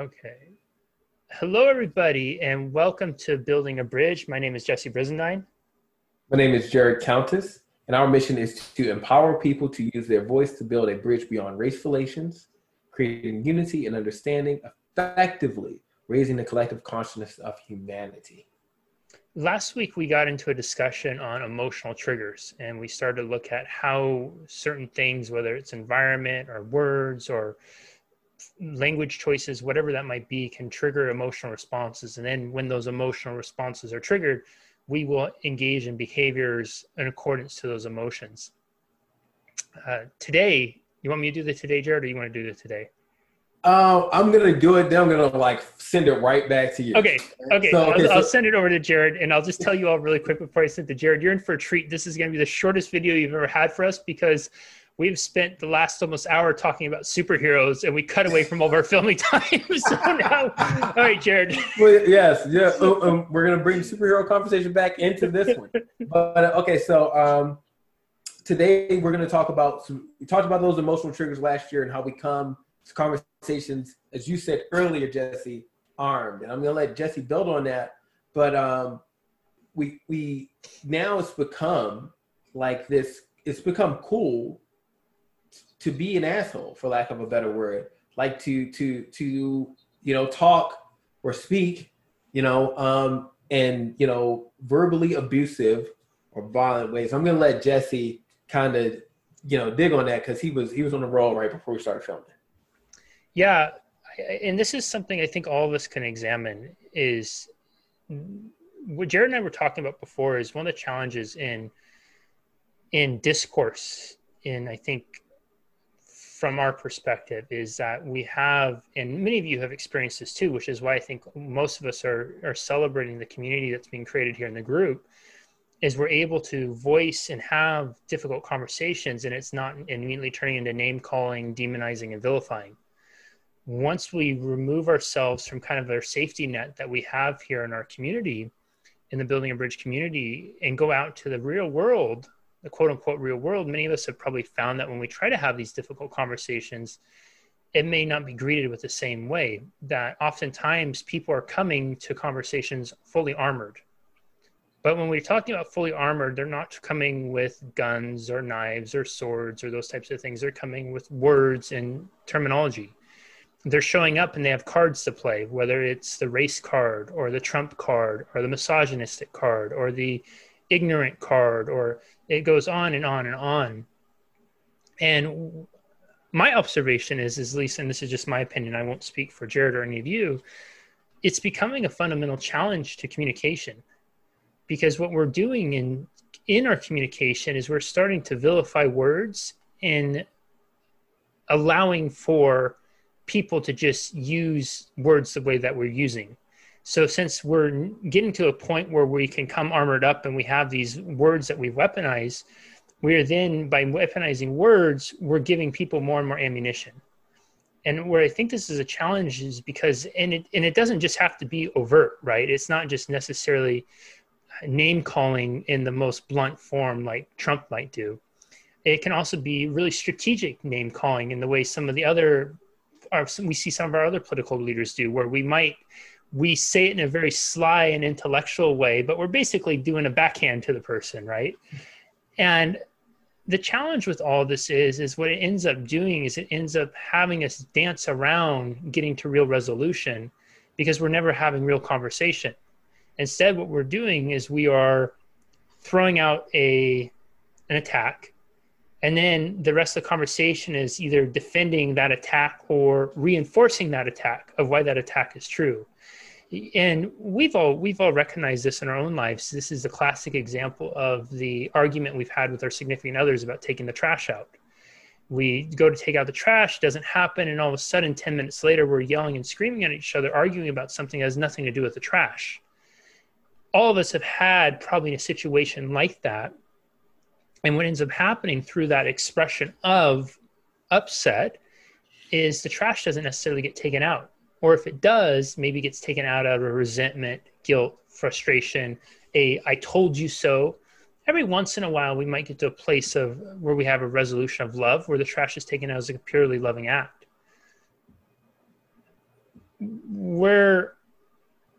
Okay. Hello, everybody, and welcome to Building a Bridge. My name is Jesse Brizendine. My name is Jared Countess, and our mission is to empower people to use their voice to build a bridge beyond race relations, creating unity and understanding, effectively raising the collective consciousness of humanity. Last week, we got into a discussion on emotional triggers, and we started to look at how certain things, whether it's environment or words or language choices, whatever that might be, can trigger emotional responses. And then when those emotional responses are triggered, we will engage in behaviors in accordance to those emotions. Uh, today, you want me to do the today, Jared, or you want to do the today? Uh, I'm gonna do it. Then I'm gonna like send it right back to you. Okay. Okay. So, okay I'll, so- I'll, send it over to Jared, and I'll just tell you all really quick before I send it to Jared. You're in for a treat. This is gonna be the shortest video you've ever had for us because we've spent the last almost hour talking about superheroes and we cut away from all of our filming time. so now, all right, Jared. Well, yes, yeah. Um, um, we're gonna bring superhero conversation back into this one. But uh, okay, so um, today we're gonna talk about. we talked about those emotional triggers last year and how we come to conversations, as you said earlier, Jesse, armed. And I'm gonna let Jesse build on that. But um, we we now it's become like this. It's become cool to be an asshole, for lack of a better word, like to to to you know talk or speak, you know, um, and you know verbally abusive or violent ways. I'm gonna let Jesse kind of you know dig on that because he was he was on the roll right before we started filming. Yeah, and this is something I think all of us can examine is what Jared and I were talking about before is one of the challenges in in discourse in I think from our perspective is that we have, and many of you have experienced this too, which is why I think most of us are, are celebrating the community that's being created here in the group, is we're able to voice and have difficult conversations and it's not immediately turning into name calling, demonizing, and vilifying. Once we remove ourselves from kind of our safety net that we have here in our community, in the Building a Bridge community, and go out to the real world the quote unquote real world, many of us have probably found that when we try to have these difficult conversations, it may not be greeted with the same way. That oftentimes people are coming to conversations fully armored. But when we're talking about fully armored, they're not coming with guns or knives or swords or those types of things. They're coming with words and terminology. They're showing up and they have cards to play, whether it's the race card or the Trump card or the misogynistic card or the ignorant card or it goes on and on and on. And my observation is, is least, and this is just my opinion, I won't speak for Jared or any of you, it's becoming a fundamental challenge to communication. Because what we're doing in in our communication is we're starting to vilify words and allowing for people to just use words the way that we're using. So since we're getting to a point where we can come armored up and we have these words that we've weaponized, we are then by weaponizing words, we're giving people more and more ammunition. And where I think this is a challenge is because and it and it doesn't just have to be overt, right? It's not just necessarily name calling in the most blunt form like Trump might do. It can also be really strategic name calling in the way some of the other we see some of our other political leaders do, where we might we say it in a very sly and intellectual way, but we're basically doing a backhand to the person, right? And the challenge with all this is is what it ends up doing is it ends up having us dance around getting to real resolution because we're never having real conversation. Instead, what we're doing is we are throwing out a an attack and then the rest of the conversation is either defending that attack or reinforcing that attack of why that attack is true and we've all we've all recognized this in our own lives. This is a classic example of the argument we've had with our significant others about taking the trash out. We go to take out the trash doesn't happen and all of a sudden 10 minutes later we're yelling and screaming at each other arguing about something that has nothing to do with the trash. All of us have had probably a situation like that. And what ends up happening through that expression of upset is the trash doesn't necessarily get taken out or if it does, maybe gets taken out of a resentment, guilt, frustration, a I told you so. Every once in a while, we might get to a place of where we have a resolution of love, where the trash is taken out as a purely loving act. where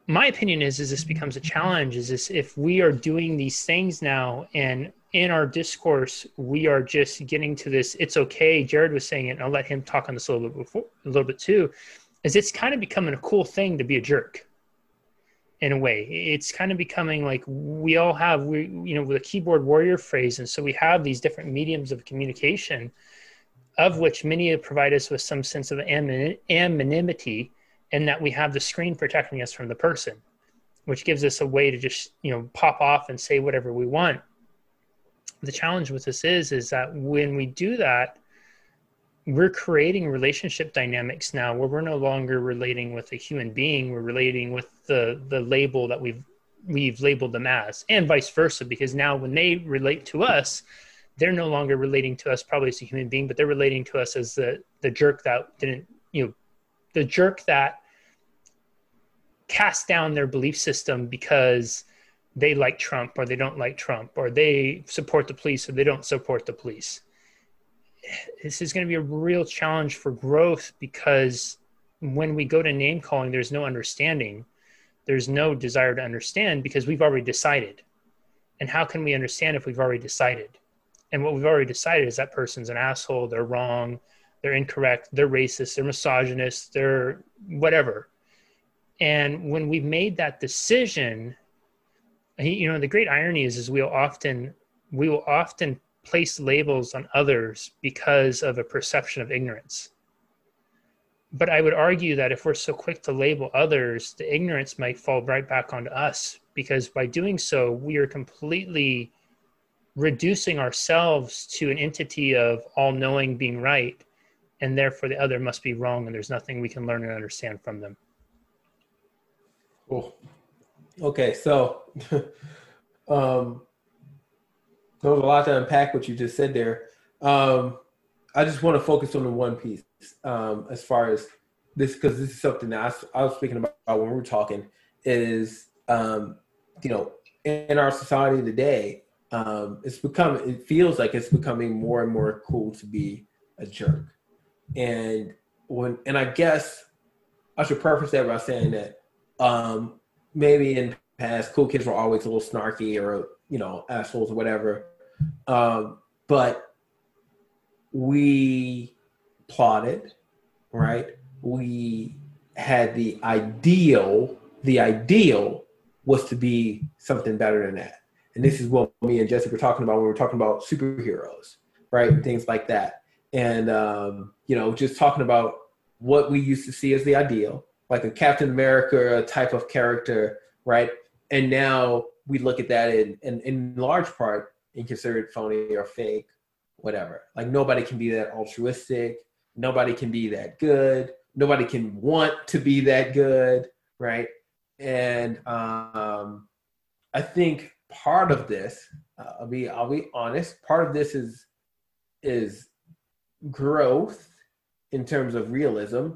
my opinion is is this becomes a challenge is this if we are doing these things now and in our discourse we are just getting to this it's okay jared was saying it and i'll let him talk on this a little bit before a little bit too is it's kind of becoming a cool thing to be a jerk in a way. It's kind of becoming like we all have we you know with a keyboard warrior phrase and so we have these different mediums of communication of which many provide us with some sense of anonymity and that we have the screen protecting us from the person which gives us a way to just you know pop off and say whatever we want. The challenge with this is is that when we do that we're creating relationship dynamics now where we're no longer relating with a human being we're relating with the the label that we've we've labeled them as and vice versa because now when they relate to us they're no longer relating to us probably as a human being but they're relating to us as the the jerk that didn't you know the jerk that cast down their belief system because they like Trump or they don't like Trump or they support the police or they don't support the police this is going to be a real challenge for growth because when we go to name calling, there's no understanding. There's no desire to understand because we've already decided. And how can we understand if we've already decided? And what we've already decided is that person's an asshole, they're wrong, they're incorrect, they're racist, they're misogynist, they're whatever. And when we've made that decision, you know, the great irony is, is we'll often, we will often place labels on others because of a perception of ignorance. But I would argue that if we're so quick to label others, the ignorance might fall right back onto us because by doing so, we are completely reducing ourselves to an entity of all knowing being right, and therefore the other must be wrong, and there's nothing we can learn and understand from them. Cool. Okay, so um, there was a lot to unpack what you just said there. Um, I just want to focus on the one piece um, as far as this, because this is something that I, I, was speaking about when we were talking. Is um, you know, in our society today, um, it's become. It feels like it's becoming more and more cool to be a jerk, and when and I guess I should preface that by saying that um, maybe in past, cool kids were always a little snarky or you know assholes or whatever. Um, but we plotted, right? We had the ideal, the ideal was to be something better than that. And this is what me and Jesse were talking about when we were talking about superheroes, right? Things like that. And, um, you know, just talking about what we used to see as the ideal, like a Captain America type of character, right? And now we look at that in, in, in large part and consider it phony or fake, whatever. Like nobody can be that altruistic. Nobody can be that good. Nobody can want to be that good, right? And um, I think part of this, uh, I'll be I'll be honest, part of this is is growth in terms of realism,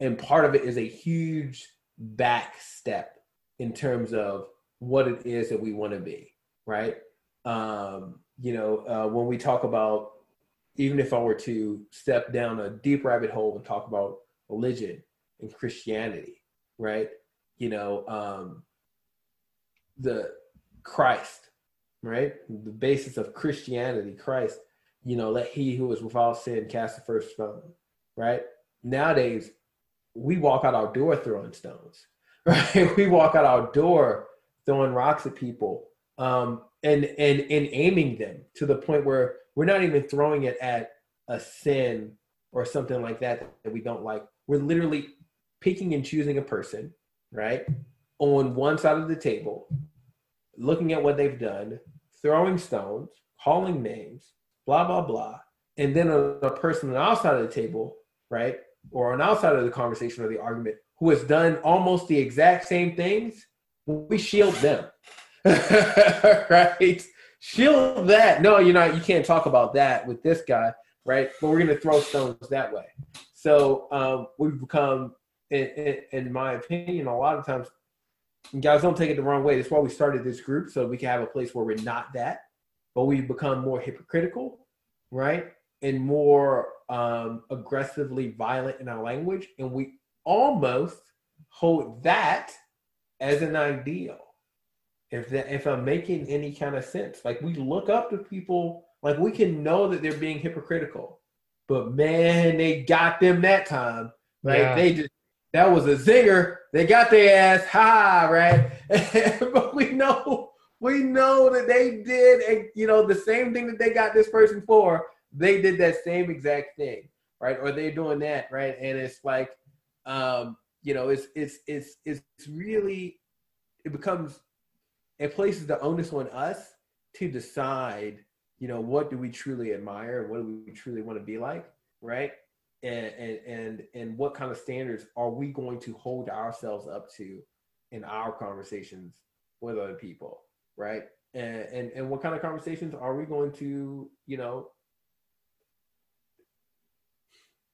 and part of it is a huge back step in terms of what it is that we want to be, right? Um, you know, uh, when we talk about, even if I were to step down a deep rabbit hole and talk about religion and Christianity, right? You know, um, the Christ, right? The basis of Christianity, Christ, you know, let he who is without sin cast the first stone, right? Nowadays, we walk out our door throwing stones, right? We walk out our door throwing rocks at people. Um, and and and aiming them to the point where we're not even throwing it at a sin or something like that that we don't like. We're literally picking and choosing a person, right, on one side of the table, looking at what they've done, throwing stones, calling names, blah blah blah, and then a, a person on the outside of the table, right, or on outside of the conversation or the argument, who has done almost the exact same things, we shield them right? Shield that. No, you're not. You can't talk about that with this guy, right? But we're gonna throw stones that way. So um, we've become, in, in, in, my opinion, a lot of times, guys don't take it the wrong way. That's why we started this group so we can have a place where we're not that, but we've become more hypocritical, right? And more um, aggressively violent in our language, and we almost hold that as an ideal. If that if I'm making any kind of sense, like we look up to people, like we can know that they're being hypocritical, but man, they got them that time. Like yeah. they just that was a zinger. They got their ass high, right? but we know we know that they did, and you know the same thing that they got this person for. They did that same exact thing, right? Or they're doing that, right? And it's like, um, you know, it's it's it's it's really it becomes it places the onus on us to decide, you know, what do we truly admire and what do we truly want to be like, right? And and and and what kind of standards are we going to hold ourselves up to in our conversations with other people, right? And and and what kind of conversations are we going to, you know,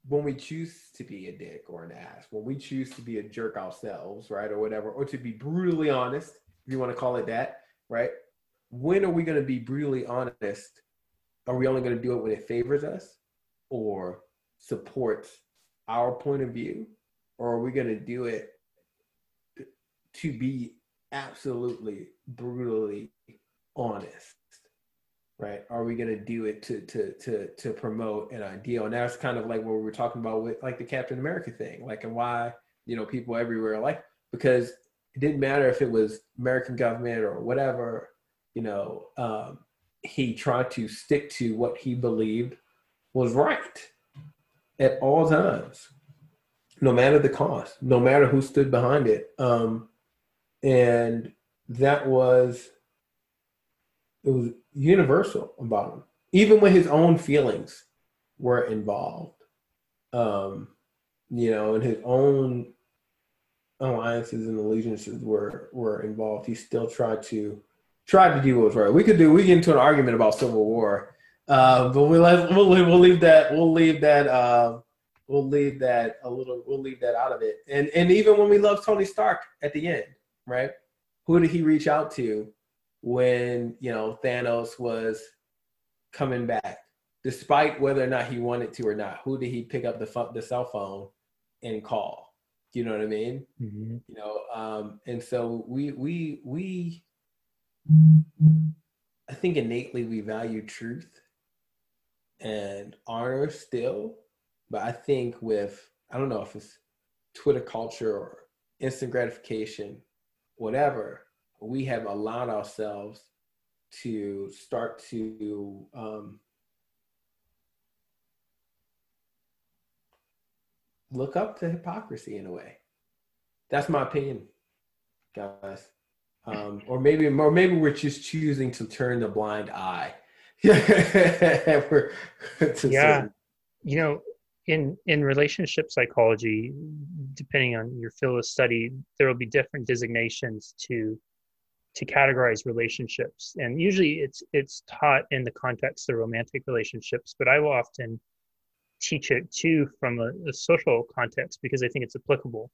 when we choose to be a dick or an ass, when we choose to be a jerk ourselves, right, or whatever, or to be brutally honest, if you want to call it that, right? When are we going to be brutally honest? Are we only going to do it when it favors us or supports our point of view? Or are we going to do it to be absolutely brutally honest? Right? Are we going to do it to to to to promote an ideal? And that's kind of like what we were talking about with like the Captain America thing, like and why you know people everywhere like because it didn't matter if it was American government or whatever, you know, um, he tried to stick to what he believed was right at all times, no matter the cost, no matter who stood behind it. Um, and that was it was universal about him, even when his own feelings were involved. Um, you know, and his own alliances and allegiances were were involved. He still tried to tried to do what was right. We could do we get into an argument about civil war, uh, but we let we'll, we'll leave that we'll leave that uh, we'll leave that a little we'll leave that out of it. And and even when we love Tony Stark at the end, right? Who did he reach out to when you know Thanos was coming back, despite whether or not he wanted to or not. Who did he pick up the the cell phone and call? You know what I mean? Mm-hmm. You know, um, and so we we we I think innately we value truth and honor still, but I think with I don't know if it's Twitter culture or instant gratification, whatever, we have allowed ourselves to start to um, look up to hypocrisy in a way. That's my opinion, guys. Um, or maybe, or maybe we're just choosing to turn the blind eye. yeah, certain. you know, in in relationship psychology, depending on your field of study, there will be different designations to to categorize relationships. And usually it's it's taught in the context of romantic relationships but i will often teach it too from a, a social context because i think it's applicable.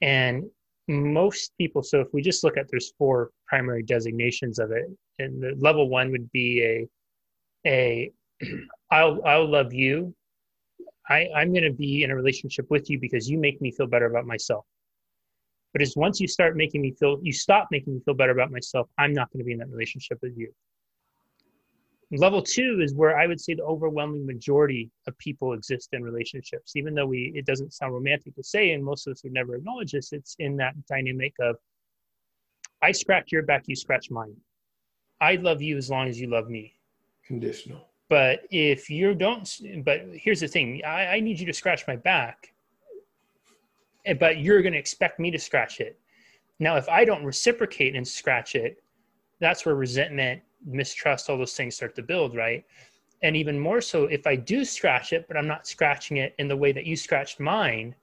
And most people so if we just look at there's four primary designations of it. And the level one would be a a i'll i'll love you. I i'm going to be in a relationship with you because you make me feel better about myself but as once you start making me feel, you stop making me feel better about myself, I'm not going to be in that relationship with you. Level two is where I would say the overwhelming majority of people exist in relationships, even though we it doesn't sound romantic to say, and most of us would never acknowledge this. It's in that dynamic of I scratch your back, you scratch mine. I love you as long as you love me. Conditional. But if you don't, but here's the thing I, I need you to scratch my back Eh, but you're going to expect me to scratch it. Now, if I don't reciprocate and scratch it, that's where resentment, mistrust, all those things start to build, right? And even more so, if I do scratch it, but I'm not scratching it in the way that you scratched mine,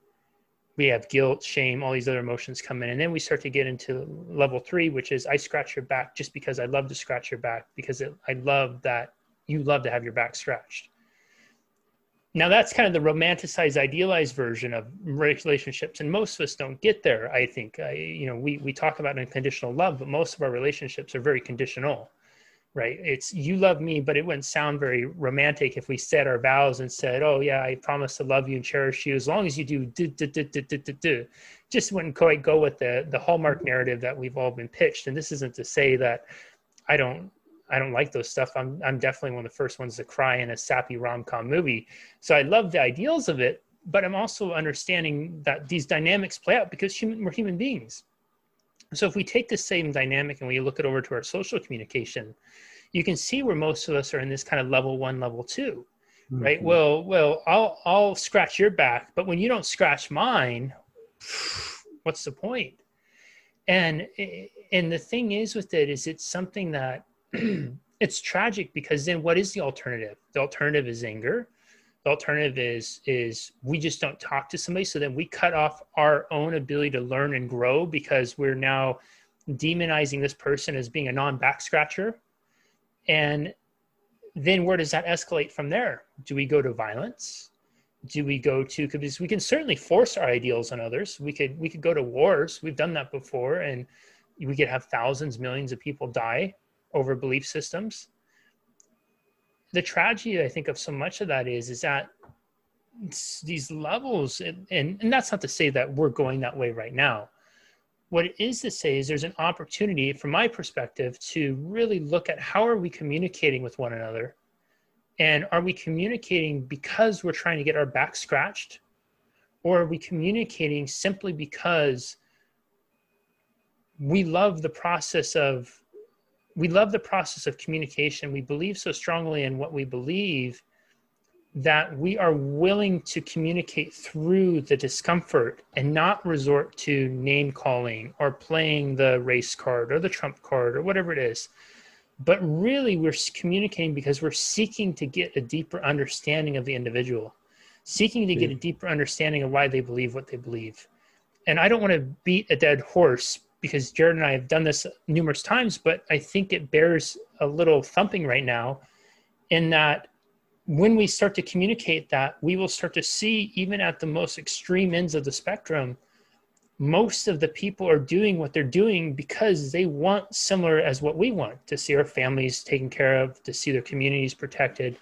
we have guilt, shame, all these other emotions come in. And then we start to get into level three, which is I scratch your back just because I love to scratch your back because it, I love that you love to have your back scratched. Now that's kind of the romanticized, idealized version of relationships, and most of us don't get there. I think, I, you know, we we talk about unconditional love, but most of our relationships are very conditional. right? It's you love me, but it wouldn't sound very romantic if we said our vows and said, "Oh yeah, I promise to love you and cherish you as long as you do." do. Just wouldn't quite go with the the hallmark narrative that we've all been pitched. And this isn't to say that I don't I don't like those stuff. I'm I'm definitely one of the first ones to cry in a sappy rom com movie. So I love the ideals of it, but I'm also understanding that these dynamics play out because human, we're human beings. So if we take the same dynamic and we look it over to our social communication, you can see where most of us are in this kind of level one, level 2 mm-hmm. right? Well, well, I'll I'll scratch your back, but when you don't scratch mine, what's the point? And and the thing is with it is it's something that it's tragic because then what is the alternative? The alternative is anger. The alternative is is we just don't talk to somebody, so then we cut off our own ability to learn and grow because we're now demonizing this person as being a non-back scratcher. And then where does that escalate from there? Do we go to violence? Do we go to because we can certainly force our ideals on others. We could we could go to wars. We've done that before and we could have thousands millions of people die over belief systems. The tragedy i think of so much of that is is that these levels and, and, and that's not to say that we're going that way right now. What it is to say is there's an opportunity from my perspective to really look at how are we communicating with one another and are we communicating because we're trying to get our back scratched or are we communicating simply because we love the process of we love the process of communication we believe so strongly in what we believe that we are willing to communicate through the discomfort and not resort to name calling or playing the race card or the trump card or whatever it is. But really, we're communicating because we're seeking to get a deeper understanding of the individual, seeking to get a deeper understanding of why they believe what they believe. And I don't want to beat a dead horse because Jared and I have done this numerous times, but I think it bears a little thumping right now in that when we start to communicate that, we will start to see, even at the most extreme ends of the spectrum, most of the people are doing what they're doing because they want similar as what we want to see our families taken care of, to see their communities protected.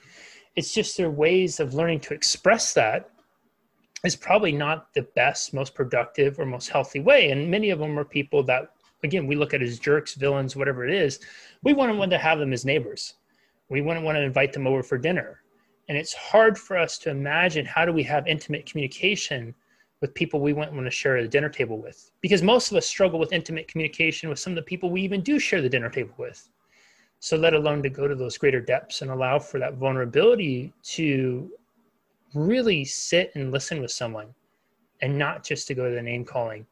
It's just their ways of learning to express that is probably not the best, most productive, or most healthy way. And many of them are people that, again, we look at as jerks, villains, whatever it is. We wouldn't want to have them as neighbors. We wouldn't want to invite them over for dinner and it's hard for us to imagine how do we have intimate communication with people we wouldn't want to share the dinner table with because most of us struggle with intimate communication with some of the people we even do share the dinner table with so let alone to go to those greater depths and allow for that vulnerability to really sit and listen with someone and not just to go to the name calling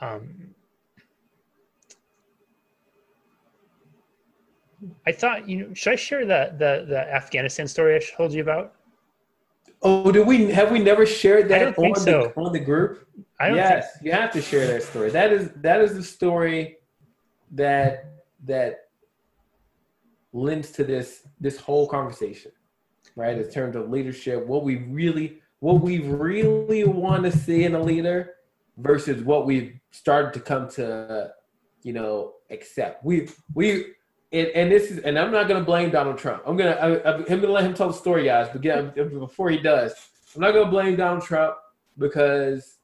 um, I thought you know. Should I share the the the Afghanistan story I told you about? Oh, do we have we never shared that on so. the on the group? I don't yes, think... you have to share that story. That is that is the story that that lends to this this whole conversation, right? In terms of leadership, what we really what we really want to see in a leader versus what we've started to come to, you know, accept. We we and, and this is, and I'm not to blame Donald Trump. I'm to, I'm going to let him tell the story, guys. But get, before he does, I'm not to blame Donald Trump because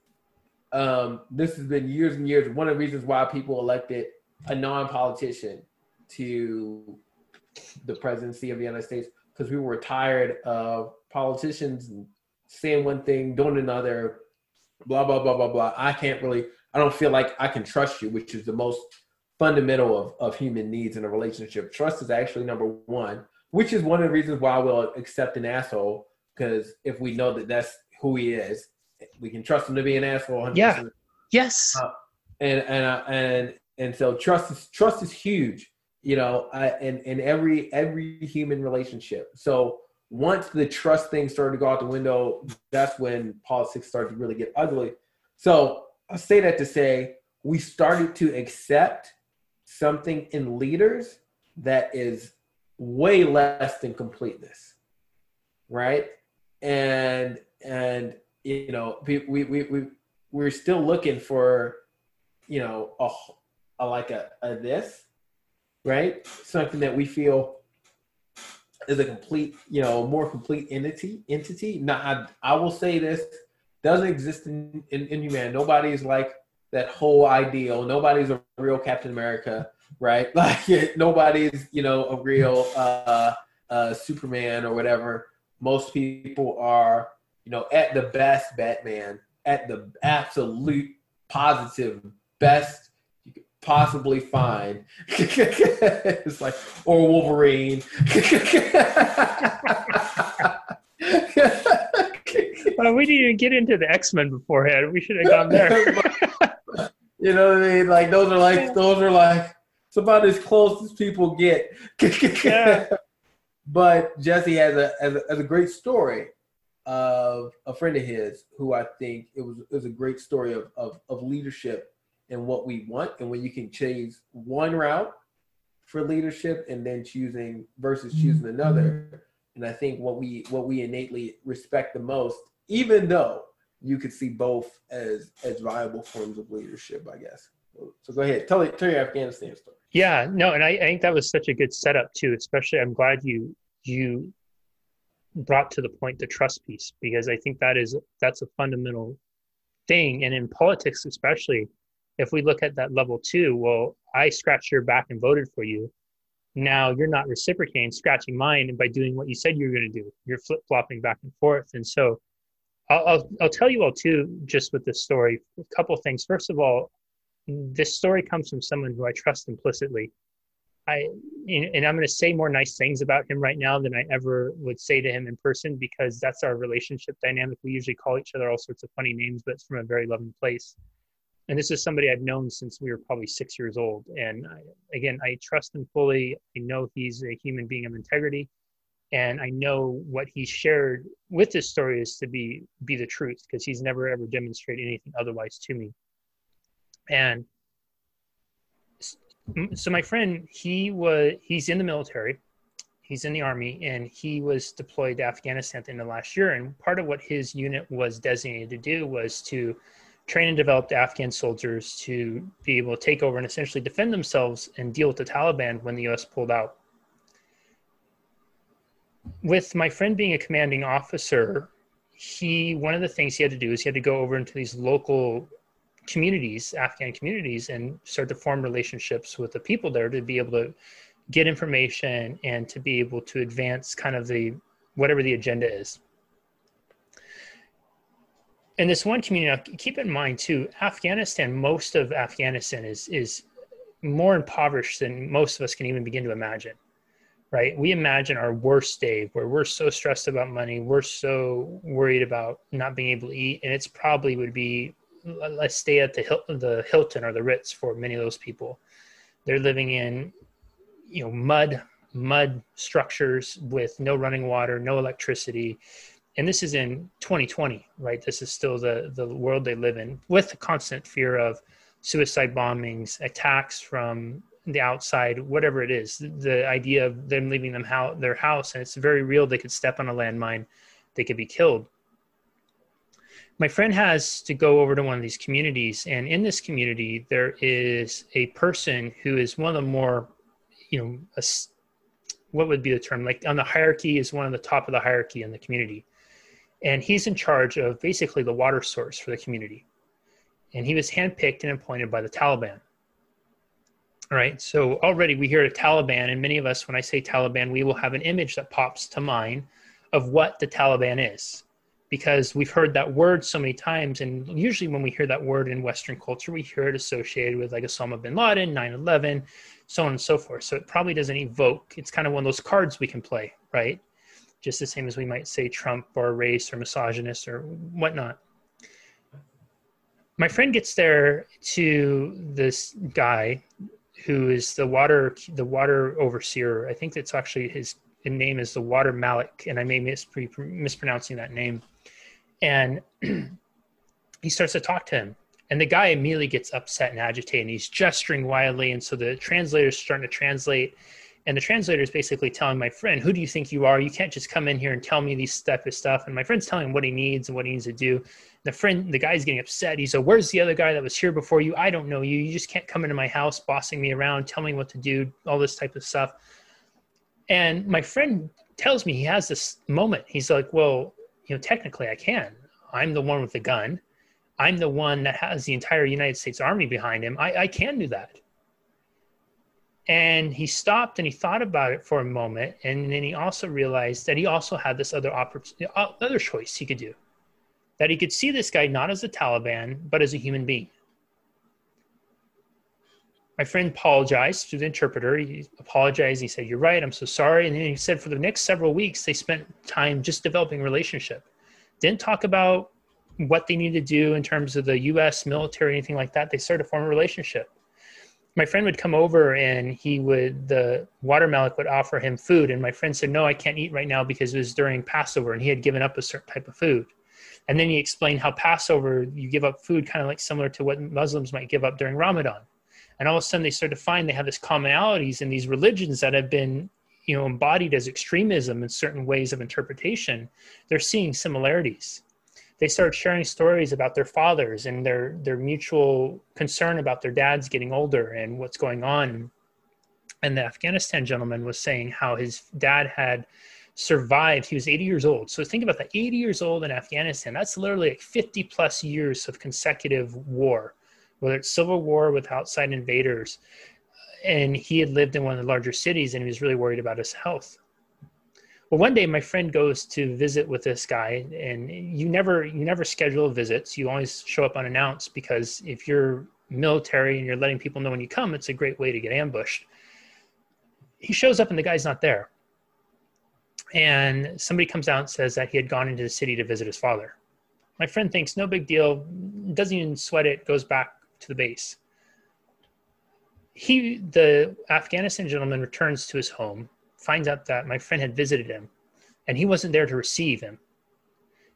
um, this has been years and years. One of the reasons why people elected a non-politician to the presidency of the United States because we were tired of politicians saying one thing, doing another, blah blah blah blah blah. I can't really. I don't feel like I can trust you, which is the most fundamental of, of human needs in a relationship. Trust is actually number one, which is one of the reasons why we'll accept an asshole. Because if we know that that's who he is, we can trust him to be an asshole. 100%. Yeah. Yes. Uh, and and uh, and and so trust is trust is huge. You know, uh, in in every every human relationship. So once the trust thing started to go out the window, that's when politics started to really get ugly. So I say that to say we started to accept something in leaders that is way less than completeness right and and you know we we we, we are still looking for you know a, a like a, a this right? Something that we feel is a complete, you know, more complete entity. Entity. Now, I, I will say this doesn't exist in, in, in humanity. Nobody is like that whole ideal. Nobody's a real Captain America, right? Like nobody's, you know, a real uh, uh, Superman or whatever. Most people are, you know, at the best Batman, at the absolute positive best possibly find. it's like, or Wolverine. well, we didn't even get into the X Men beforehand. We should have gone there. you know what I mean? Like those are like those are like it's about as close as people get. yeah. But Jesse has a, has a has a great story of a friend of his who I think it was it was a great story of, of, of leadership and what we want and when you can choose one route for leadership and then choosing versus mm-hmm. choosing another. And I think what we what we innately respect the most, even though you could see both as as viable forms of leadership, I guess. So go ahead, tell tell your Afghanistan story. Yeah, no, and I, I think that was such a good setup too. Especially, I'm glad you you brought to the point the trust piece because I think that is that's a fundamental thing. And in politics, especially, if we look at that level two, well, I scratched your back and voted for you. Now you're not reciprocating, scratching mine and by doing what you said you were going to do. You're flip flopping back and forth. And so I'll, I'll, I'll tell you all too, just with this story, a couple things. First of all, this story comes from someone who I trust implicitly. I and I'm going to say more nice things about him right now than I ever would say to him in person because that's our relationship dynamic. We usually call each other all sorts of funny names, but it's from a very loving place. And this is somebody I've known since we were probably six years old. And I, again, I trust him fully. I know he's a human being of integrity, and I know what he shared with this story is to be be the truth because he's never ever demonstrated anything otherwise to me. And so my friend he was he's in the military he's in the army and he was deployed to afghanistan at the last year and part of what his unit was designated to do was to train and develop afghan soldiers to be able to take over and essentially defend themselves and deal with the taliban when the us pulled out with my friend being a commanding officer he one of the things he had to do is he had to go over into these local communities, Afghan communities, and start to form relationships with the people there to be able to get information and to be able to advance kind of the whatever the agenda is. In this one community, keep in mind too, Afghanistan, most of Afghanistan is is more impoverished than most of us can even begin to imagine. Right? We imagine our worst day where we're so stressed about money, we're so worried about not being able to eat, and it's probably would be let's stay at the Hilton, the Hilton or the Ritz for many of those people. They're living in, you know, mud mud structures with no running water, no electricity, and this is in 2020, right? This is still the the world they live in, with the constant fear of suicide bombings, attacks from the outside, whatever it is. The idea of them leaving them how their house, and it's very real. They could step on a landmine, they could be killed my friend has to go over to one of these communities and in this community there is a person who is one of the more you know a, what would be the term like on the hierarchy is one of the top of the hierarchy in the community and he's in charge of basically the water source for the community and he was handpicked and appointed by the taliban all right so already we hear the taliban and many of us when i say taliban we will have an image that pops to mind of what the taliban is because we've heard that word so many times. And usually, when we hear that word in Western culture, we hear it associated with like Osama bin Laden, 9 11, so on and so forth. So it probably doesn't evoke, it's kind of one of those cards we can play, right? Just the same as we might say Trump or race or misogynist or whatnot. My friend gets there to this guy who is the water the water overseer. I think that's actually his, name is the Water Malik, and I may be mispronouncing that name and he starts to talk to him and the guy immediately gets upset and agitated and he's gesturing wildly and so the translator's starting to translate and the translator is basically telling my friend, "Who do you think you are? You can't just come in here and tell me these type of stuff." And my friend's telling him what he needs and what he needs to do. The friend, the guy's getting upset. He said, "Where's the other guy that was here before you? I don't know you. You just can't come into my house, bossing me around, telling me what to do, all this type of stuff." And my friend tells me he has this moment. He's like, "Well, you know, technically I can. I'm the one with the gun. I'm the one that has the entire United States Army behind him. I, I can do that." And he stopped and he thought about it for a moment, and then he also realized that he also had this other opportunity, uh, other choice he could do. That he could see this guy not as a Taliban, but as a human being. My friend apologized to the interpreter. He apologized. He said, "You're right. I'm so sorry." And then he said, for the next several weeks, they spent time just developing relationship. Didn't talk about what they needed to do in terms of the U.S. military, anything like that. They started to form a relationship my friend would come over and he would the water malik would offer him food. And my friend said no i can't eat right now because it was during passover and he had given up a certain type of food. And then he explained how passover you give up food kind of like similar to what muslims might give up during ramadan. And all of a sudden they started to find they have this commonalities in these religions that have been you know embodied as extremism in certain ways of interpretation. They're seeing similarities they started sharing stories about their fathers and their their mutual concern about their dads getting older and what's going on. And the afghanistan gentleman was saying how his dad had survived. He was 80 years old. So think about that 80 years old in afghanistan. That's literally like 50 plus years of consecutive war whether it's civil war with outside invaders. And he had lived in one of the larger cities and he was really worried about his health well one day my friend goes to visit with this guy and you never you never schedule visits. You always show up unannounced because if you're military and you're letting people know when you come it's a great way to get ambushed. He shows up and the guy's not there. And somebody comes out and says that he had gone into the city to visit his father. My friend thinks no big deal. Doesn't even sweat it goes back to the base. He the afghanistan gentleman returns to his home finds out that my friend had visited him and he wasn't there to receive him.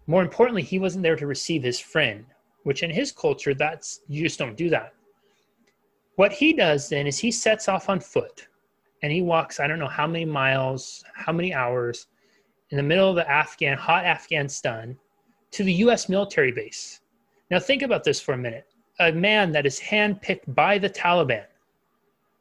More importantly, he wasn't there to receive his friend, which in his culture, that's you just don't do that. What he does then is he sets off on foot and he walks, I don't know how many miles, how many hours in the middle of the Afghan, hot Afghan Afghanistan to the US military base. Now, think about this for a minute. A man that is handpicked by the Taliban,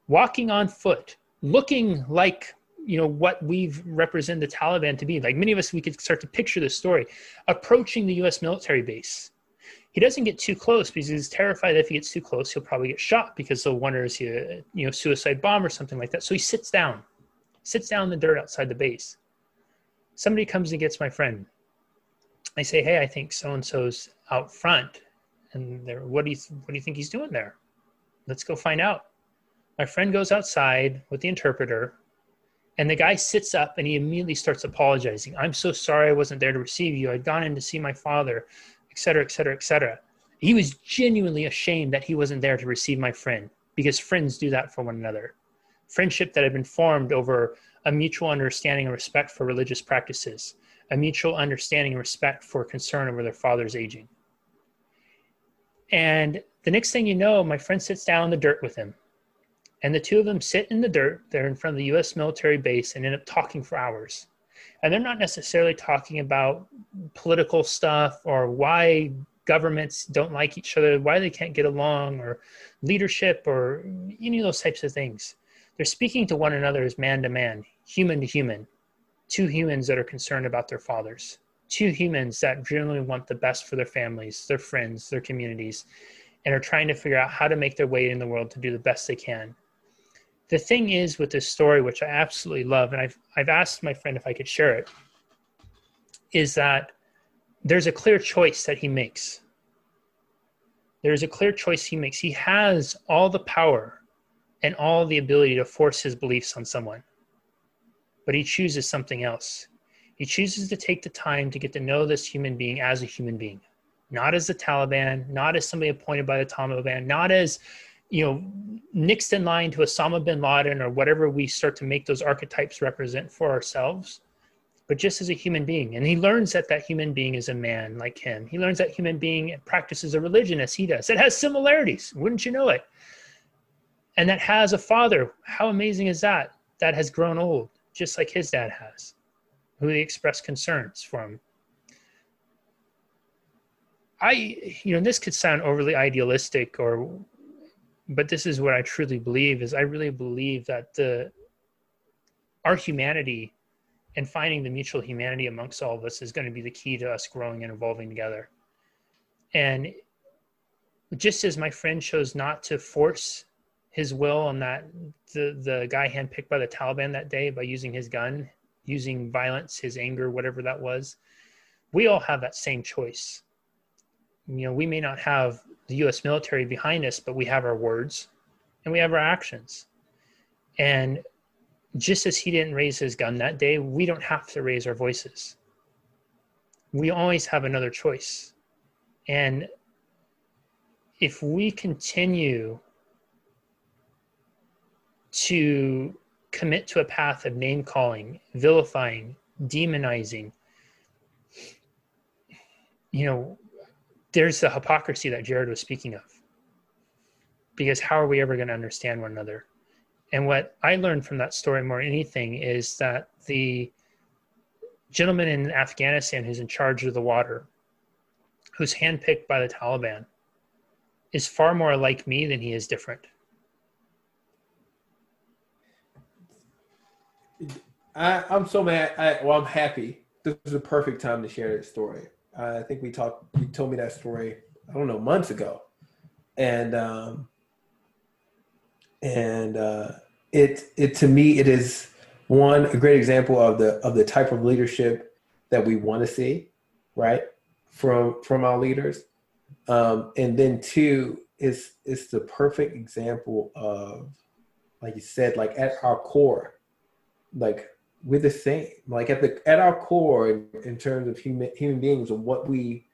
walking on foot, looking like you know what we've represented the Taliban to be. Like many of us, we could start to picture this story approaching the U.S. military base. He doesn't get too close because he's terrified that if he gets too close, he'll probably get shot because they'll wonder is he a you know suicide bomb or something like that. So he sits down, sits down in the dirt outside the base. Somebody comes and gets my friend. I say, hey, I think so and so's out front, and they're, what do you what do you think he's doing there? Let's go find out. My friend goes outside with the interpreter and the guy sits up and he immediately starts apologizing. I'm so sorry I wasn't there to receive you. I'd gone in to see my father, et cetera, et cetera, et cetera. He was genuinely ashamed that he wasn't there to receive my friend because friends do that for one another. Friendship that had been formed over a mutual understanding and respect for religious practices, a mutual understanding and respect for concern over their father's aging. And the next thing you know, my friend sits down in the dirt with him and the two of them sit in the dirt there in front of the US military base and end up talking for hours. And they're not necessarily talking about political stuff or why governments don't like each other, why they can't get along, or leadership, or any of those types of things. They're speaking to one another as man to man, human to human, two humans that are concerned about their fathers, two humans that generally want the best for their families, their friends, their communities, and are trying to figure out how to make their way in the world to do the best they can the thing is with this story, which I absolutely love, and I've I've asked my friend if I could share it, is that there's a clear choice that he makes. There's a clear choice he makes. He has all the power and all the ability to force his beliefs on someone. But he chooses something else. He chooses to take the time to get to know this human being as a human being, not as the Taliban, not as somebody appointed by the Taliban, not as you know, next in line to Osama bin Laden or whatever we start to make those archetypes represent for ourselves, but just as a human being. And he learns that that human being is a man like him. He learns that human being practices a religion as he does. It has similarities, wouldn't you know it? And that has a father. How amazing is that? that has grown old, just like his dad has, who he expressed concerns for him. I, you know, this could sound overly idealistic or, but this is what I truly believe is I really believe that the, our humanity and finding the mutual humanity amongst all of us is going to be the key to us growing and evolving together. And just as my friend chose not to force his will on that the the guy handpicked by the Taliban that day by using his gun, using violence, his anger, whatever that was, we all have that same choice. You know, we may not have the U.S. military behind us, but we have our words and we have our actions. And just as he didn't raise his gun that day, we don't have to raise our voices. We always have another choice. And if we continue to commit to a path of name calling, vilifying, demonizing, you know, there's the hypocrisy that Jared was speaking of. Because how are we ever going to understand one another? And what I learned from that story more than anything is that the gentleman in Afghanistan who's in charge of the water, who's handpicked by the Taliban, is far more like me than he is different. I, I'm so mad. I, well, I'm happy. This is a perfect time to share that story. I think we talked. You told me that story. I don't know months ago, and um, and uh, it it to me it is one a great example of the of the type of leadership that we want to see, right from from our leaders, um, and then two is it's the perfect example of like you said like at our core, like we're the same. Like at the at our core, in, in terms of human human beings, and what we,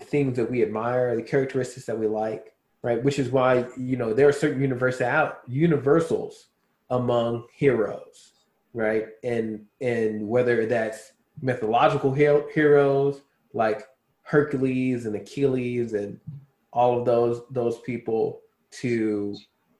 things that we admire, the characteristics that we like, right? Which is why you know there are certain universal universals among heroes, right? And and whether that's mythological hero, heroes like Hercules and Achilles and all of those those people to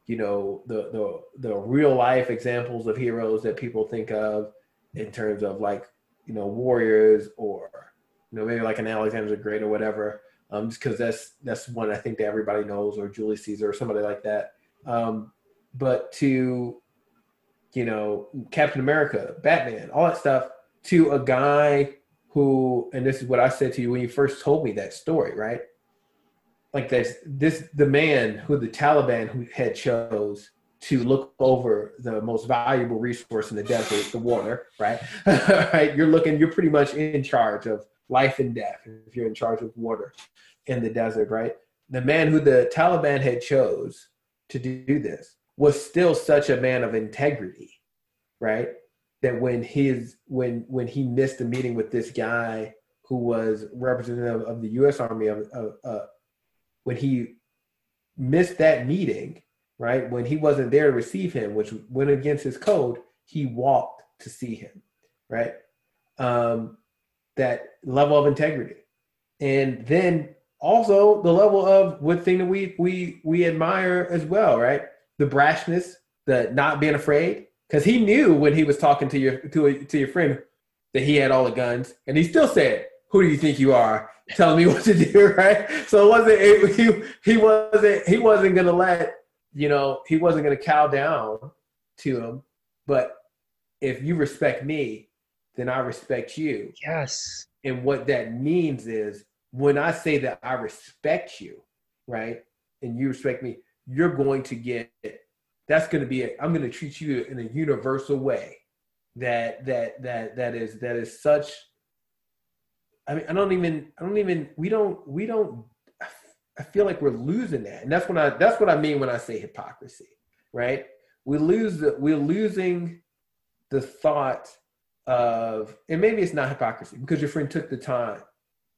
you know the the the real life examples of heroes that people think of in terms of like you know warriors or you know maybe like an Alexander the Great or whatever um just because that's that's one I think that everybody knows or Julius Caesar or somebody like that. Um but to you know Captain America Batman all that stuff to a guy who and this is what I said to you when you first told me that story right like this this the man who the Taliban who had chose to look over the most valuable resource in the desert, the water, right? right? You're looking, you're pretty much in charge of life and death if you're in charge of water in the desert, right? The man who the Taliban had chose to do this was still such a man of integrity, right? That when his when when he missed a meeting with this guy who was representative of the U.S. Army of, of, uh, when he missed that meeting, right? When he wasn't there to receive him, which went against his code, he walked to see him, right? Um, that level of integrity. And then also the level of what thing that we we we admire as well, right? The brashness, the not being afraid, because he knew when he was talking to your to to your friend that he had all the guns, and he still said, "Who do you think you are?" telling me what to do, right? So it wasn't it, he he wasn't he wasn't gonna let you know he wasn't gonna cow down to him. But if you respect me, then I respect you. Yes. And what that means is when I say that I respect you, right, and you respect me, you're going to get that's going to be it i am going to treat you in a universal way that that that that is that is such I mean, I don't even, I don't even, we don't, we don't, I feel like we're losing that. And that's what I, that's what I mean when I say hypocrisy, right? We lose the, we're losing the thought of, and maybe it's not hypocrisy because your friend took the time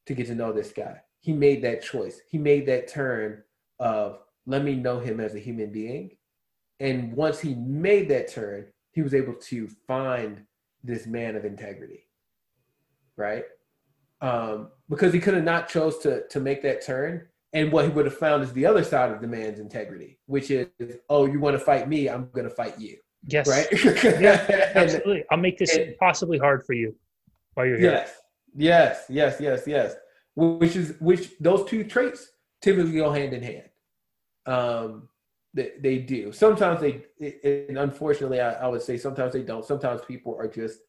to get to know this guy. He made that choice. He made that turn of, let me know him as a human being. And once he made that turn, he was able to find this man of integrity, right? Um, because he could have not chose to to make that turn And what he would have found is the other side of the man's integrity, which is, oh, you want to fight me? I'm going to fight you. Yes. Right. yeah, absolutely. I'll make this and, impossibly hard for you while you're here. Yes. Yes. Yes. Yes. Yes. Which is which those two traits typically go hand in hand. Um, they, they do. Sometimes they, and unfortunately, I, I would say sometimes they don't. Sometimes people are just.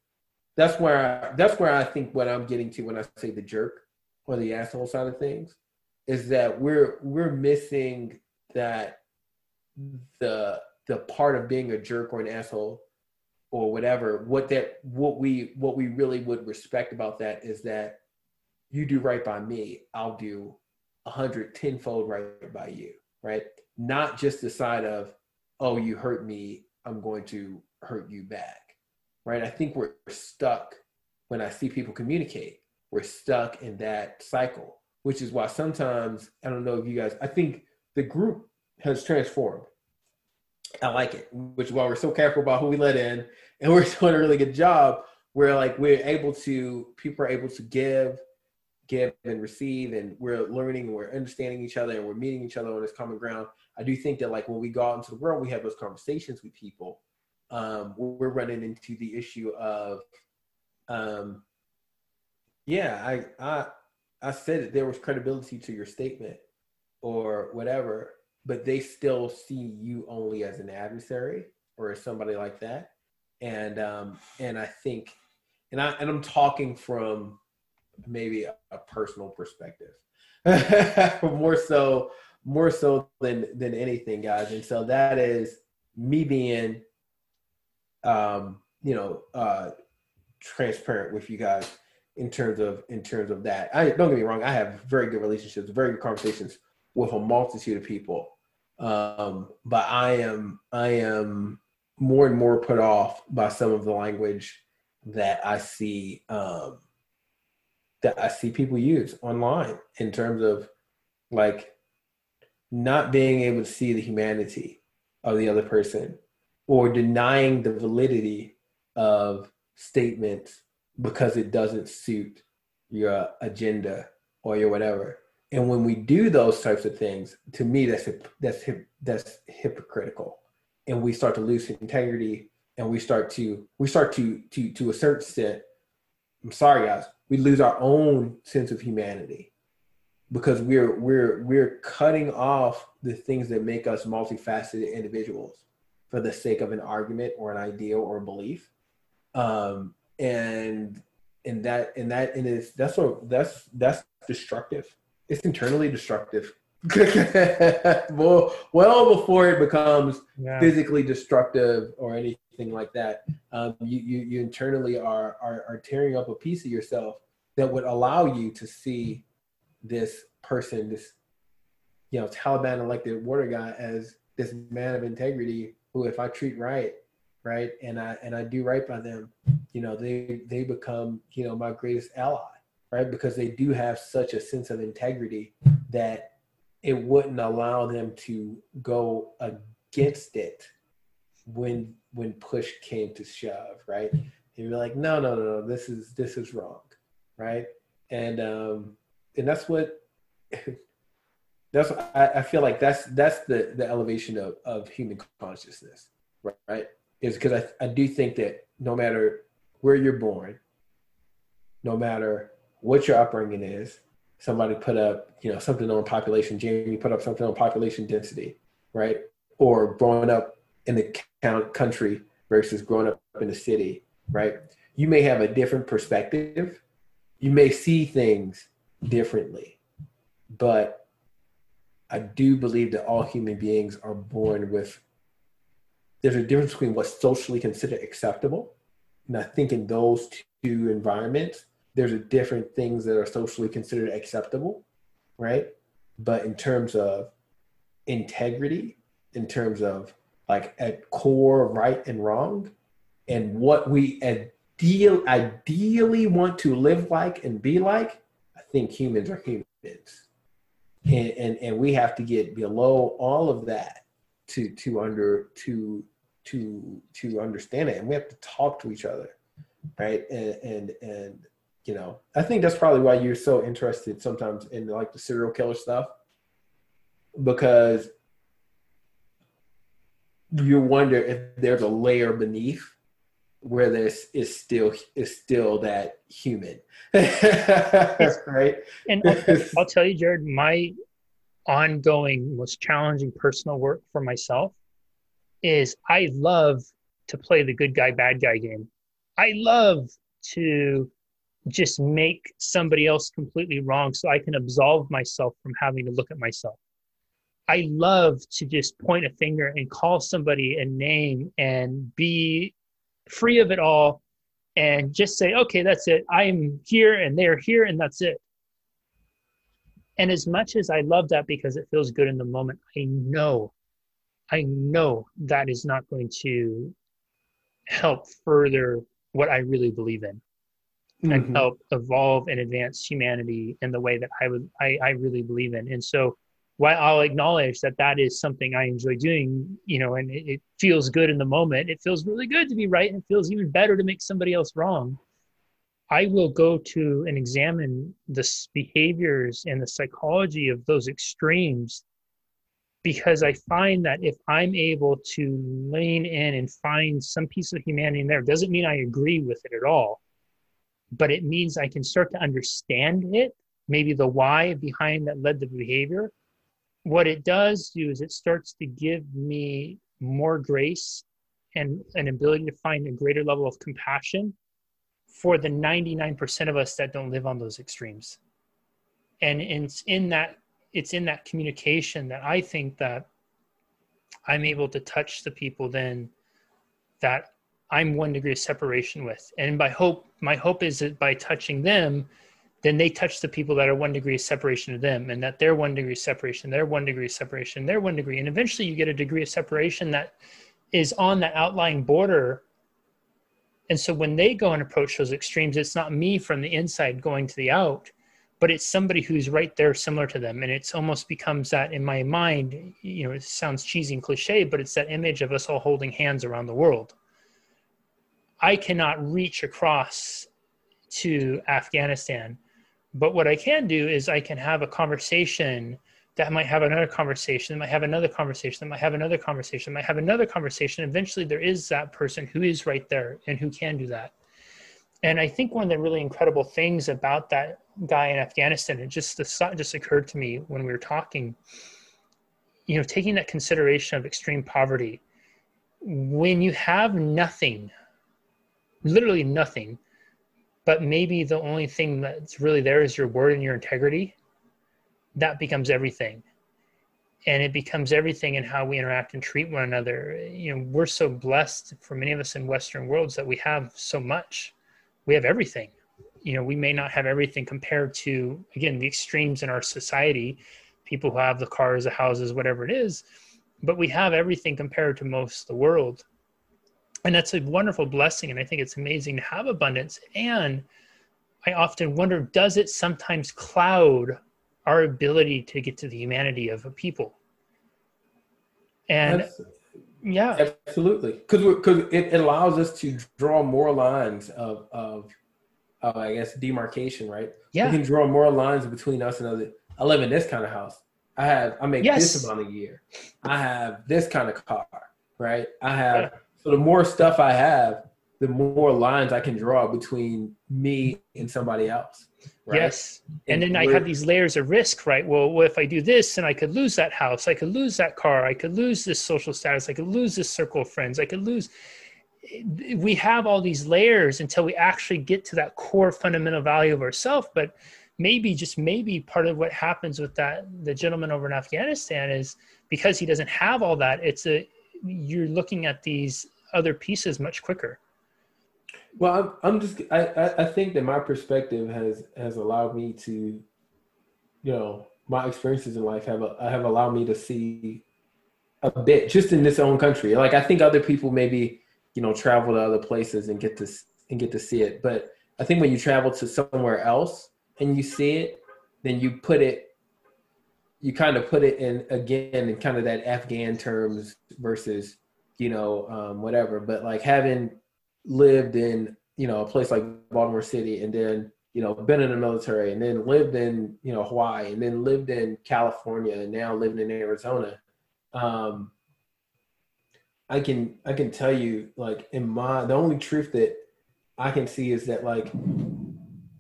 That's where I, that's where I think what I'm getting to when I say the jerk or the asshole side of things is that we're we're missing that the the part of being a jerk or an asshole or whatever. What that what we what we really would respect about that is that you do right by me i'll do a hundred tenfold right by you right? Not just the side of oh you hurt me i'm going to hurt you back right i think we're stuck when i see people communicate we're stuck in that cycle which is why sometimes i don't know if you guys i think the group has transformed I like it, which is why we're so careful about who we let in, and we're doing a really good job. Where like we're able to, people are able to give, give and receive, and we're learning, and we're understanding each other, and we're meeting each other on this common ground. I do think that like when we go out into the world, we have those conversations with people. Um, we're running into the issue of, um, yeah, I I I said that there was credibility to your statement or whatever but they still see you only as an adversary or as somebody like that. And um, and I think, and I and I'm talking from maybe a, a personal perspective, more so more so than than anything, guys. And so that is me being, um, you know, uh, transparent with you guys in terms of in terms of that. I don't get me wrong. I have very good relationships, very good conversations with a multitude of people um, but I am I am more and more put off by some of the language that I see um, that I see people use online in terms of like not being able to see the humanity of the other person or denying the validity of statements because it doesn't suit your agenda or your whatever. And when we do those types of things to me that's that's that's hypocritical. And we start to lose integrity and we start to we start to to to a certain extent i'm sorry guys we lose our own sense of humanity because we're we're we're cutting off the things that make us multifaceted individuals for the sake of an argument or an idea or a belief um and and that and that and it's that's what that's that's destructive it's internally destructive. well, well before it becomes yeah. physically destructive or anything like that, um, you, you you internally are, are are tearing up a piece of yourself that would allow you to see this person, this you know Taliban elected water guy, as this man of integrity who, if I treat right, right, and I and I do right by them, you know, they they become you know my greatest ally right? Because they do have such a sense of integrity that it wouldn't allow them to go against it when when push came to shove, right? And You'd be like, no, no, no, no, this is this is wrong, right? And um, and that's what that's I, I feel like that's that's the the elevation of of human consciousness, right? Is because I I do think that no matter where you're born, no matter what your upbringing is. Somebody put up, you know, something on population. Jamie put up something on population density, right? Or growing up in the country versus growing up in the city, right? You may have a different perspective. You may see things differently, but I do believe that all human beings are born with. There's a difference between what's socially considered acceptable, and I think in those two environments, there's a different things that are socially considered acceptable, right? But in terms of integrity, in terms of like at core right and wrong, and what we ideal ideally want to live like and be like, I think humans are humans. And, and and we have to get below all of that to to under to to to understand it. And we have to talk to each other right? And and and you know, I think that's probably why you're so interested sometimes in like the serial killer stuff. Because you wonder if there's a layer beneath where this is still is still that human right and I'll, I'll, tell you jared my ongoing most challenging personal work for myself is i love to play the good guy bad guy game. I love to just make somebody else completely wrong so i can absolve myself from having to look at myself. I love to just point a finger and call somebody a name and be free of it all and just say, okay, that's it. I'm here and they're here and that's it. And as much as I love that because it feels good in the moment, I know, I know that is not going to help further what I really believe in mm-hmm. and help evolve and advance humanity in the way that I would, I, I really believe in. And so while I'll acknowledge that that is something I enjoy doing, you know, and it, it, feels good in the moment, it feels really good to be right and it feels even better to make somebody else wrong. I will go to and examine the behaviors and the psychology of those extremes because I find that if I'm able to lean in and find some piece of humanity in there, doesn't mean I agree with it at all, but it means I can start to understand it, maybe the why behind that led the behavior what it does do is it starts to give me more grace and an ability to find a greater level of compassion for the 99% of us that don't live on those extremes. And it's in that it's in that communication that i think that i'm able to touch the people then that i'm one degree of separation with. And by hope my hope is that by touching them then they touch the people that are one degree of separation to them and that they're one degree separation they're one degree separation they're one degree. And eventually you get a degree of separation that is on that outlying border. And so when they go and approach those extremes it's not me from the inside going to the out but it's somebody who's right there similar to them. And it's almost becomes that in my mind you know it sounds cheesy and cliche but it's that image of us all holding hands around the world. I cannot reach across to afghanistan but what I can do is I can have a conversation that might have another conversation, that might have another conversation, that might have another conversation, might have another conversation. Eventually, there is that person who is right there and who can do that. And I think one of the really incredible things about that guy in Afghanistan, it just the thought just occurred to me when we were talking. You know, taking that consideration of extreme poverty, when you have nothing, literally nothing, but maybe the only thing that's really there is your word and your integrity. That becomes everything. And it becomes everything in how we interact and treat one another. You know we're so blessed for many of us in western worlds that we have so much. We have everything. You know we may not have everything compared to again the extremes in our society people who have the cars the houses whatever it is but we have everything compared to most of the world and that's a wonderful blessing and i think it's amazing to have abundance. And i often wonder does it sometimes cloud our ability to get to the humanity of a people? And yeah. Absolutely. Because because it, it, allows us to draw more lines of of uh, i guess demarcation right? Yeah. we can draw more lines between us and other i live in this kind of house. I have i make yes. this amount a year i have this kind of car right? I have yeah so the more stuff I have, the more lines I can draw between me and somebody else. Right? Yes. And, and then I have these layers of risk, right? Well, well, if I do this, and I could lose that house, I could lose that car, I could lose this social status, I could lose this circle of friends, I could lose. We have all these layers until we actually get to that core fundamental value of ourself. But maybe, just maybe, part of what happens with that the gentleman over in Afghanistan is because he doesn't have all that. It's a you're looking at these other pieces much quicker. Well, I'm, I'm just I, I think that my perspective has has allowed me to, you know, my experiences in life have have allowed me to see a bit just in this own country. Like I think other people maybe you know travel to other places and get to and get to see it, but I think when you travel to somewhere else and you see it, then you put it, you kind of put it in again in kind of that Afghan terms versus you know, um, whatever. But like having lived in, you know, a place like Baltimore City and then, you know, been in the military and then lived in, you know, Hawaii and then lived in California and now living in Arizona. Um, I can I can tell you like in my the only truth that I can see is that like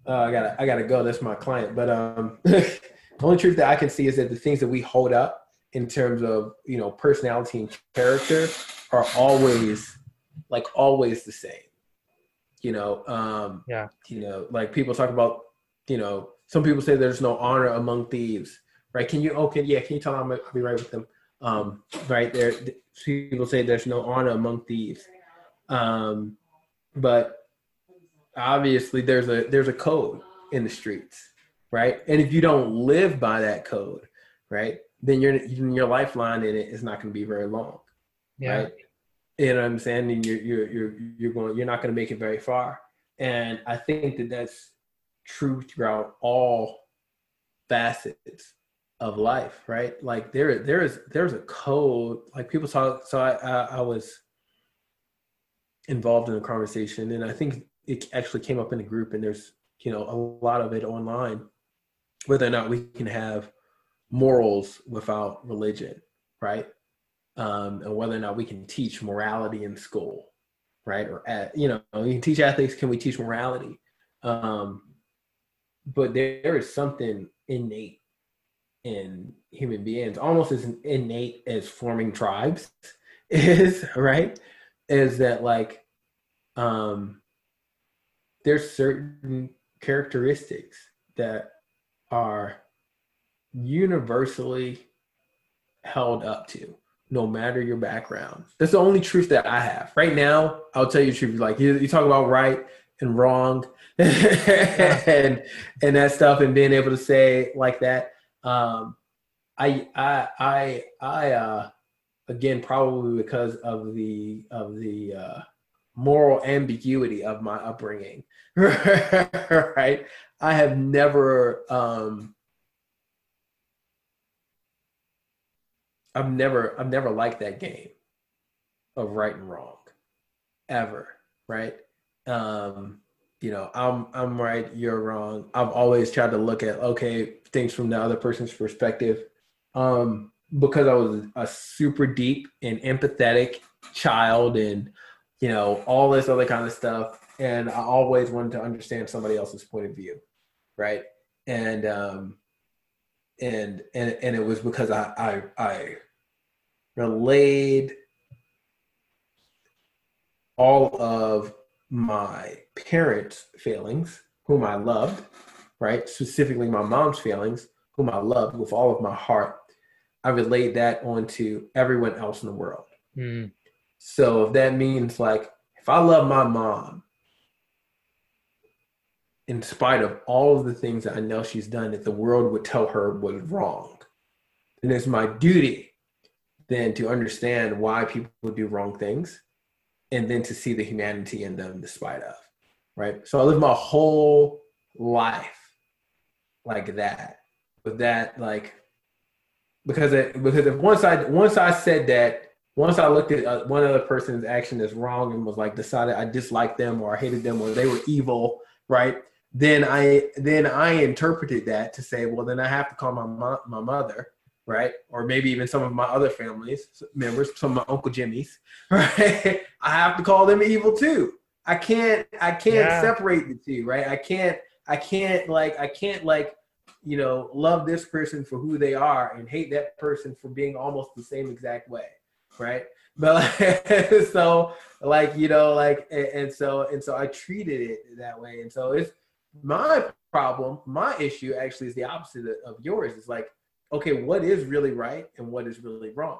uh, I gotta I gotta go. That's my client. But um, the only truth that I can see is that the things that we hold up in terms of you know personality and character are always like always the same. You know, um, yeah. You know, like people talk about you know some people say there's no honor among thieves, right? Can you okay yeah? Can you tell them I'll be right with them? Um, right there, people say there's no honor among thieves, um, but obviously there's a there's a code in the streets, right? And if you don't live by that code, right, then your your lifeline in it is not going to be very long, yeah. right? You know what I'm saying? And you're you're you're you're going you're not going to make it very far. And I think that that's true throughout all facets of life, right? Like there there is there's a code. Like people talk. So I I, I was involved in a conversation, and I think it actually came up in a group and there's you know a lot of it online whether or not we can have morals without religion right? Um, and whether or not we can teach morality in school right? Or at, you know you can teach ethics can we teach morality? Um, but there is something innate in human beings almost as innate as forming tribes is right? Is that like um there's certain characteristics that are universally held up to no matter your background. That's the only truth that i have. Right now i'll tell you the truth. Like you, you talk about right and wrong and and that stuff and being able to say like that. Um i i i i uh again probably because of the of the uh moral ambiguity of my upbringing. Right i have never um i've never i've never liked that game of right and wrong ever right? Um you know i'm i'm right you're wrong. I've always tried to look at okay things from the other person's perspective um because i was a super deep and empathetic child and you know, all this other kind of stuff. And I always wanted to understand somebody else's point of view, right? And um, and and and it was because I I, I relayed all of my parents' failings, whom I loved, right? Specifically, my mom's failings, whom I loved with all of my heart. I relayed that onto everyone else in the world. Mm. So if that means like if I love my mom, in spite of all of the things that I know she's done that the world would tell her was wrong, then it's my duty then to understand why people would do wrong things and then to see the humanity in them despite of. Right. So I live my whole life like that. With that, like because it, because if once I once I said that once I looked at uh, one other person's action as wrong and was like decided I disliked them or I hated them or they were evil, right? Then I then I interpreted that to say, well, then I have to call my mo- my mother, right? Or maybe even some of my other families members, some of my Uncle Jimmy's, right? I have to call them evil too. I can't I can't yeah. separate the two, right? I can't I can't like I can't like you know love this person for who they are and hate that person for being almost the same exact way right? But so like you know like and, and, so and so I treated it that way, and so it's my problem. My issue actually is the opposite of yours. It's like okay, what is really right and what is really wrong,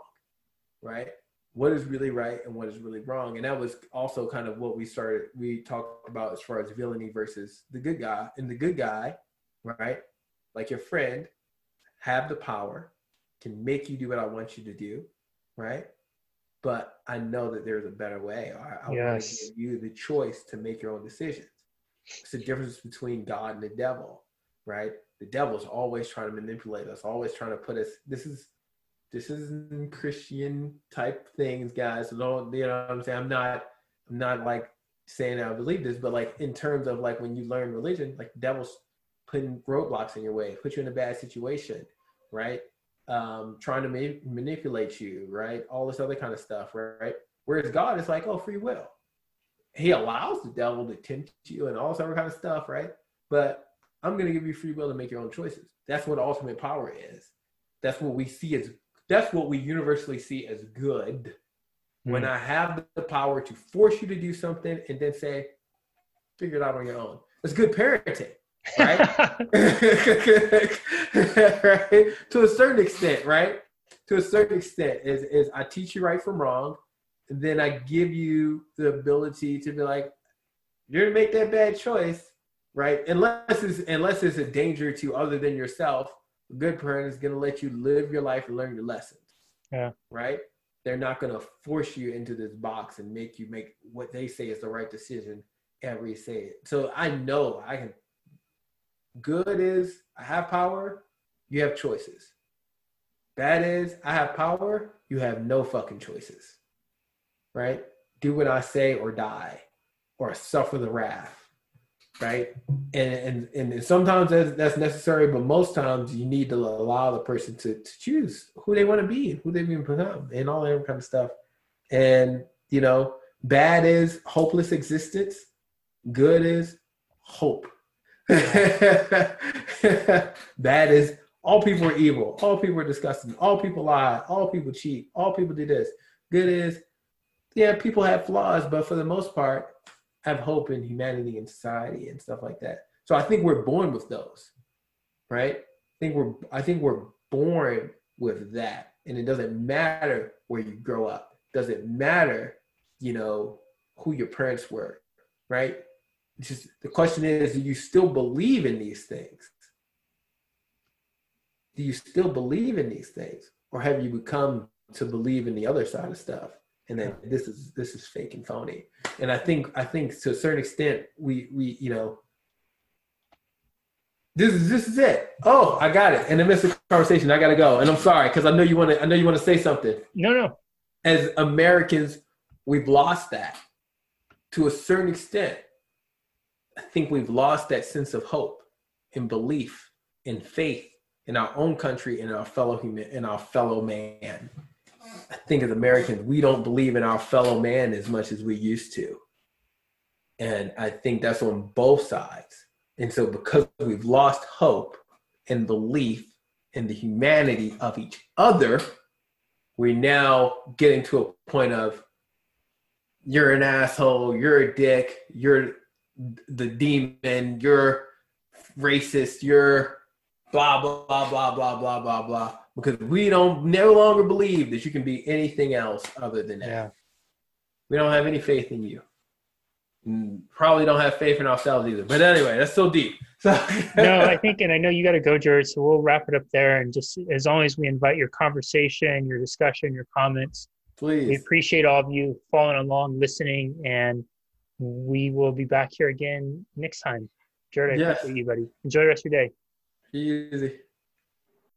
right? What is really right and what is really wrong, and that was also kind of what we started. We talked about as far as villainy versus the good guy, and the good guy, right? Like your friend, have the power, can make you do what I want you to do, right? but I know that there's a better way. I, I yes. want to give you the choice to make your own decisions. It's the difference between God and the devil, right? The devil's always trying to manipulate us, always trying to put us. This is this isn't Christian type things, guys. So don't you know what I'm saying? I'm not I'm not like saying I believe this, but like in terms of like when you learn religion, like the devil's putting roadblocks in your way, put you in a bad situation, right? Um, trying to ma- manipulate you, right? All this other kind of stuff, right? Whereas God is like, oh, free will. He allows the devil to tempt you and all sort of kind of stuff, right? But I'm going to give you free will to make your own choices. That's what ultimate power is. That's what we see as that's what we universally see as good. Mm. When I have the power to force you to do something and then say, figure it out on your own. It's good parenting. right? right? To a certain extent, right? To a certain extent, is is I teach you right from wrong, then I give you the ability to be like, you're gonna make that bad choice, right? Unless it's unless it's a danger to other than yourself, a good parent is gonna let you live your life and learn your lessons. Yeah. Right? They're not gonna force you into this box and make you make what they say is the right decision every say it. So I know I can good is I have power, you have choices. Bad is I have power, you have no fucking choices. Right? Do what I say or die or suffer the wrath right? And and, and sometimes that's, that's necessary, but most times you need to allow the person to, to choose who they want to be, who they even become, and all that kind of stuff. And you know, bad is hopeless existence, good is hope. bad is all people are evil, all people are disgusting, all people lie, all people cheat, all people do this. Good is yeah, people have flaws, but for the most part, have hope in humanity and society and stuff like that. So I think we're born with those, right? I think we're I think we're born with that, and it doesn't matter where you grow up. It doesn't matter, you know, who your parents were, right? It's just the question is, do you still believe in these things? Do you still believe in these things, or have you become to believe in the other side of stuff? And then this is this is fake and phony. And I think I think to a certain extent we we you know this is this is it. Oh, I got it. In the midst of the conversation, I gotta go. And I'm sorry because I know you want to. I know you want to say something. No, no. As Americans, we've lost that to a certain extent. I think we've lost that sense of hope and belief and faith in our own country and our fellow human in our fellow man. I think as Americans, we don't believe in our fellow man as much as we used to. And I think that's on both sides. And so, because we've lost hope and belief in the humanity of each other, we're now getting to a point of you're an asshole, you're a dick, you're the demon, you're racist, you're blah, blah, blah, blah, blah, blah, blah, because we don't no longer believe that you can be anything else other than that. Yeah. We don't have any faith in you. And probably don't have faith in ourselves either. But anyway, that's so deep. So no, I think, and I know you got to go, Jared. So we'll wrap it up there. And just as always, we invite your conversation, your discussion, your comments. Please. We appreciate all of you following along, listening, and we will be back here again next time. Jared, I yes. appreciate you, buddy. Enjoy the rest of your day. Easy.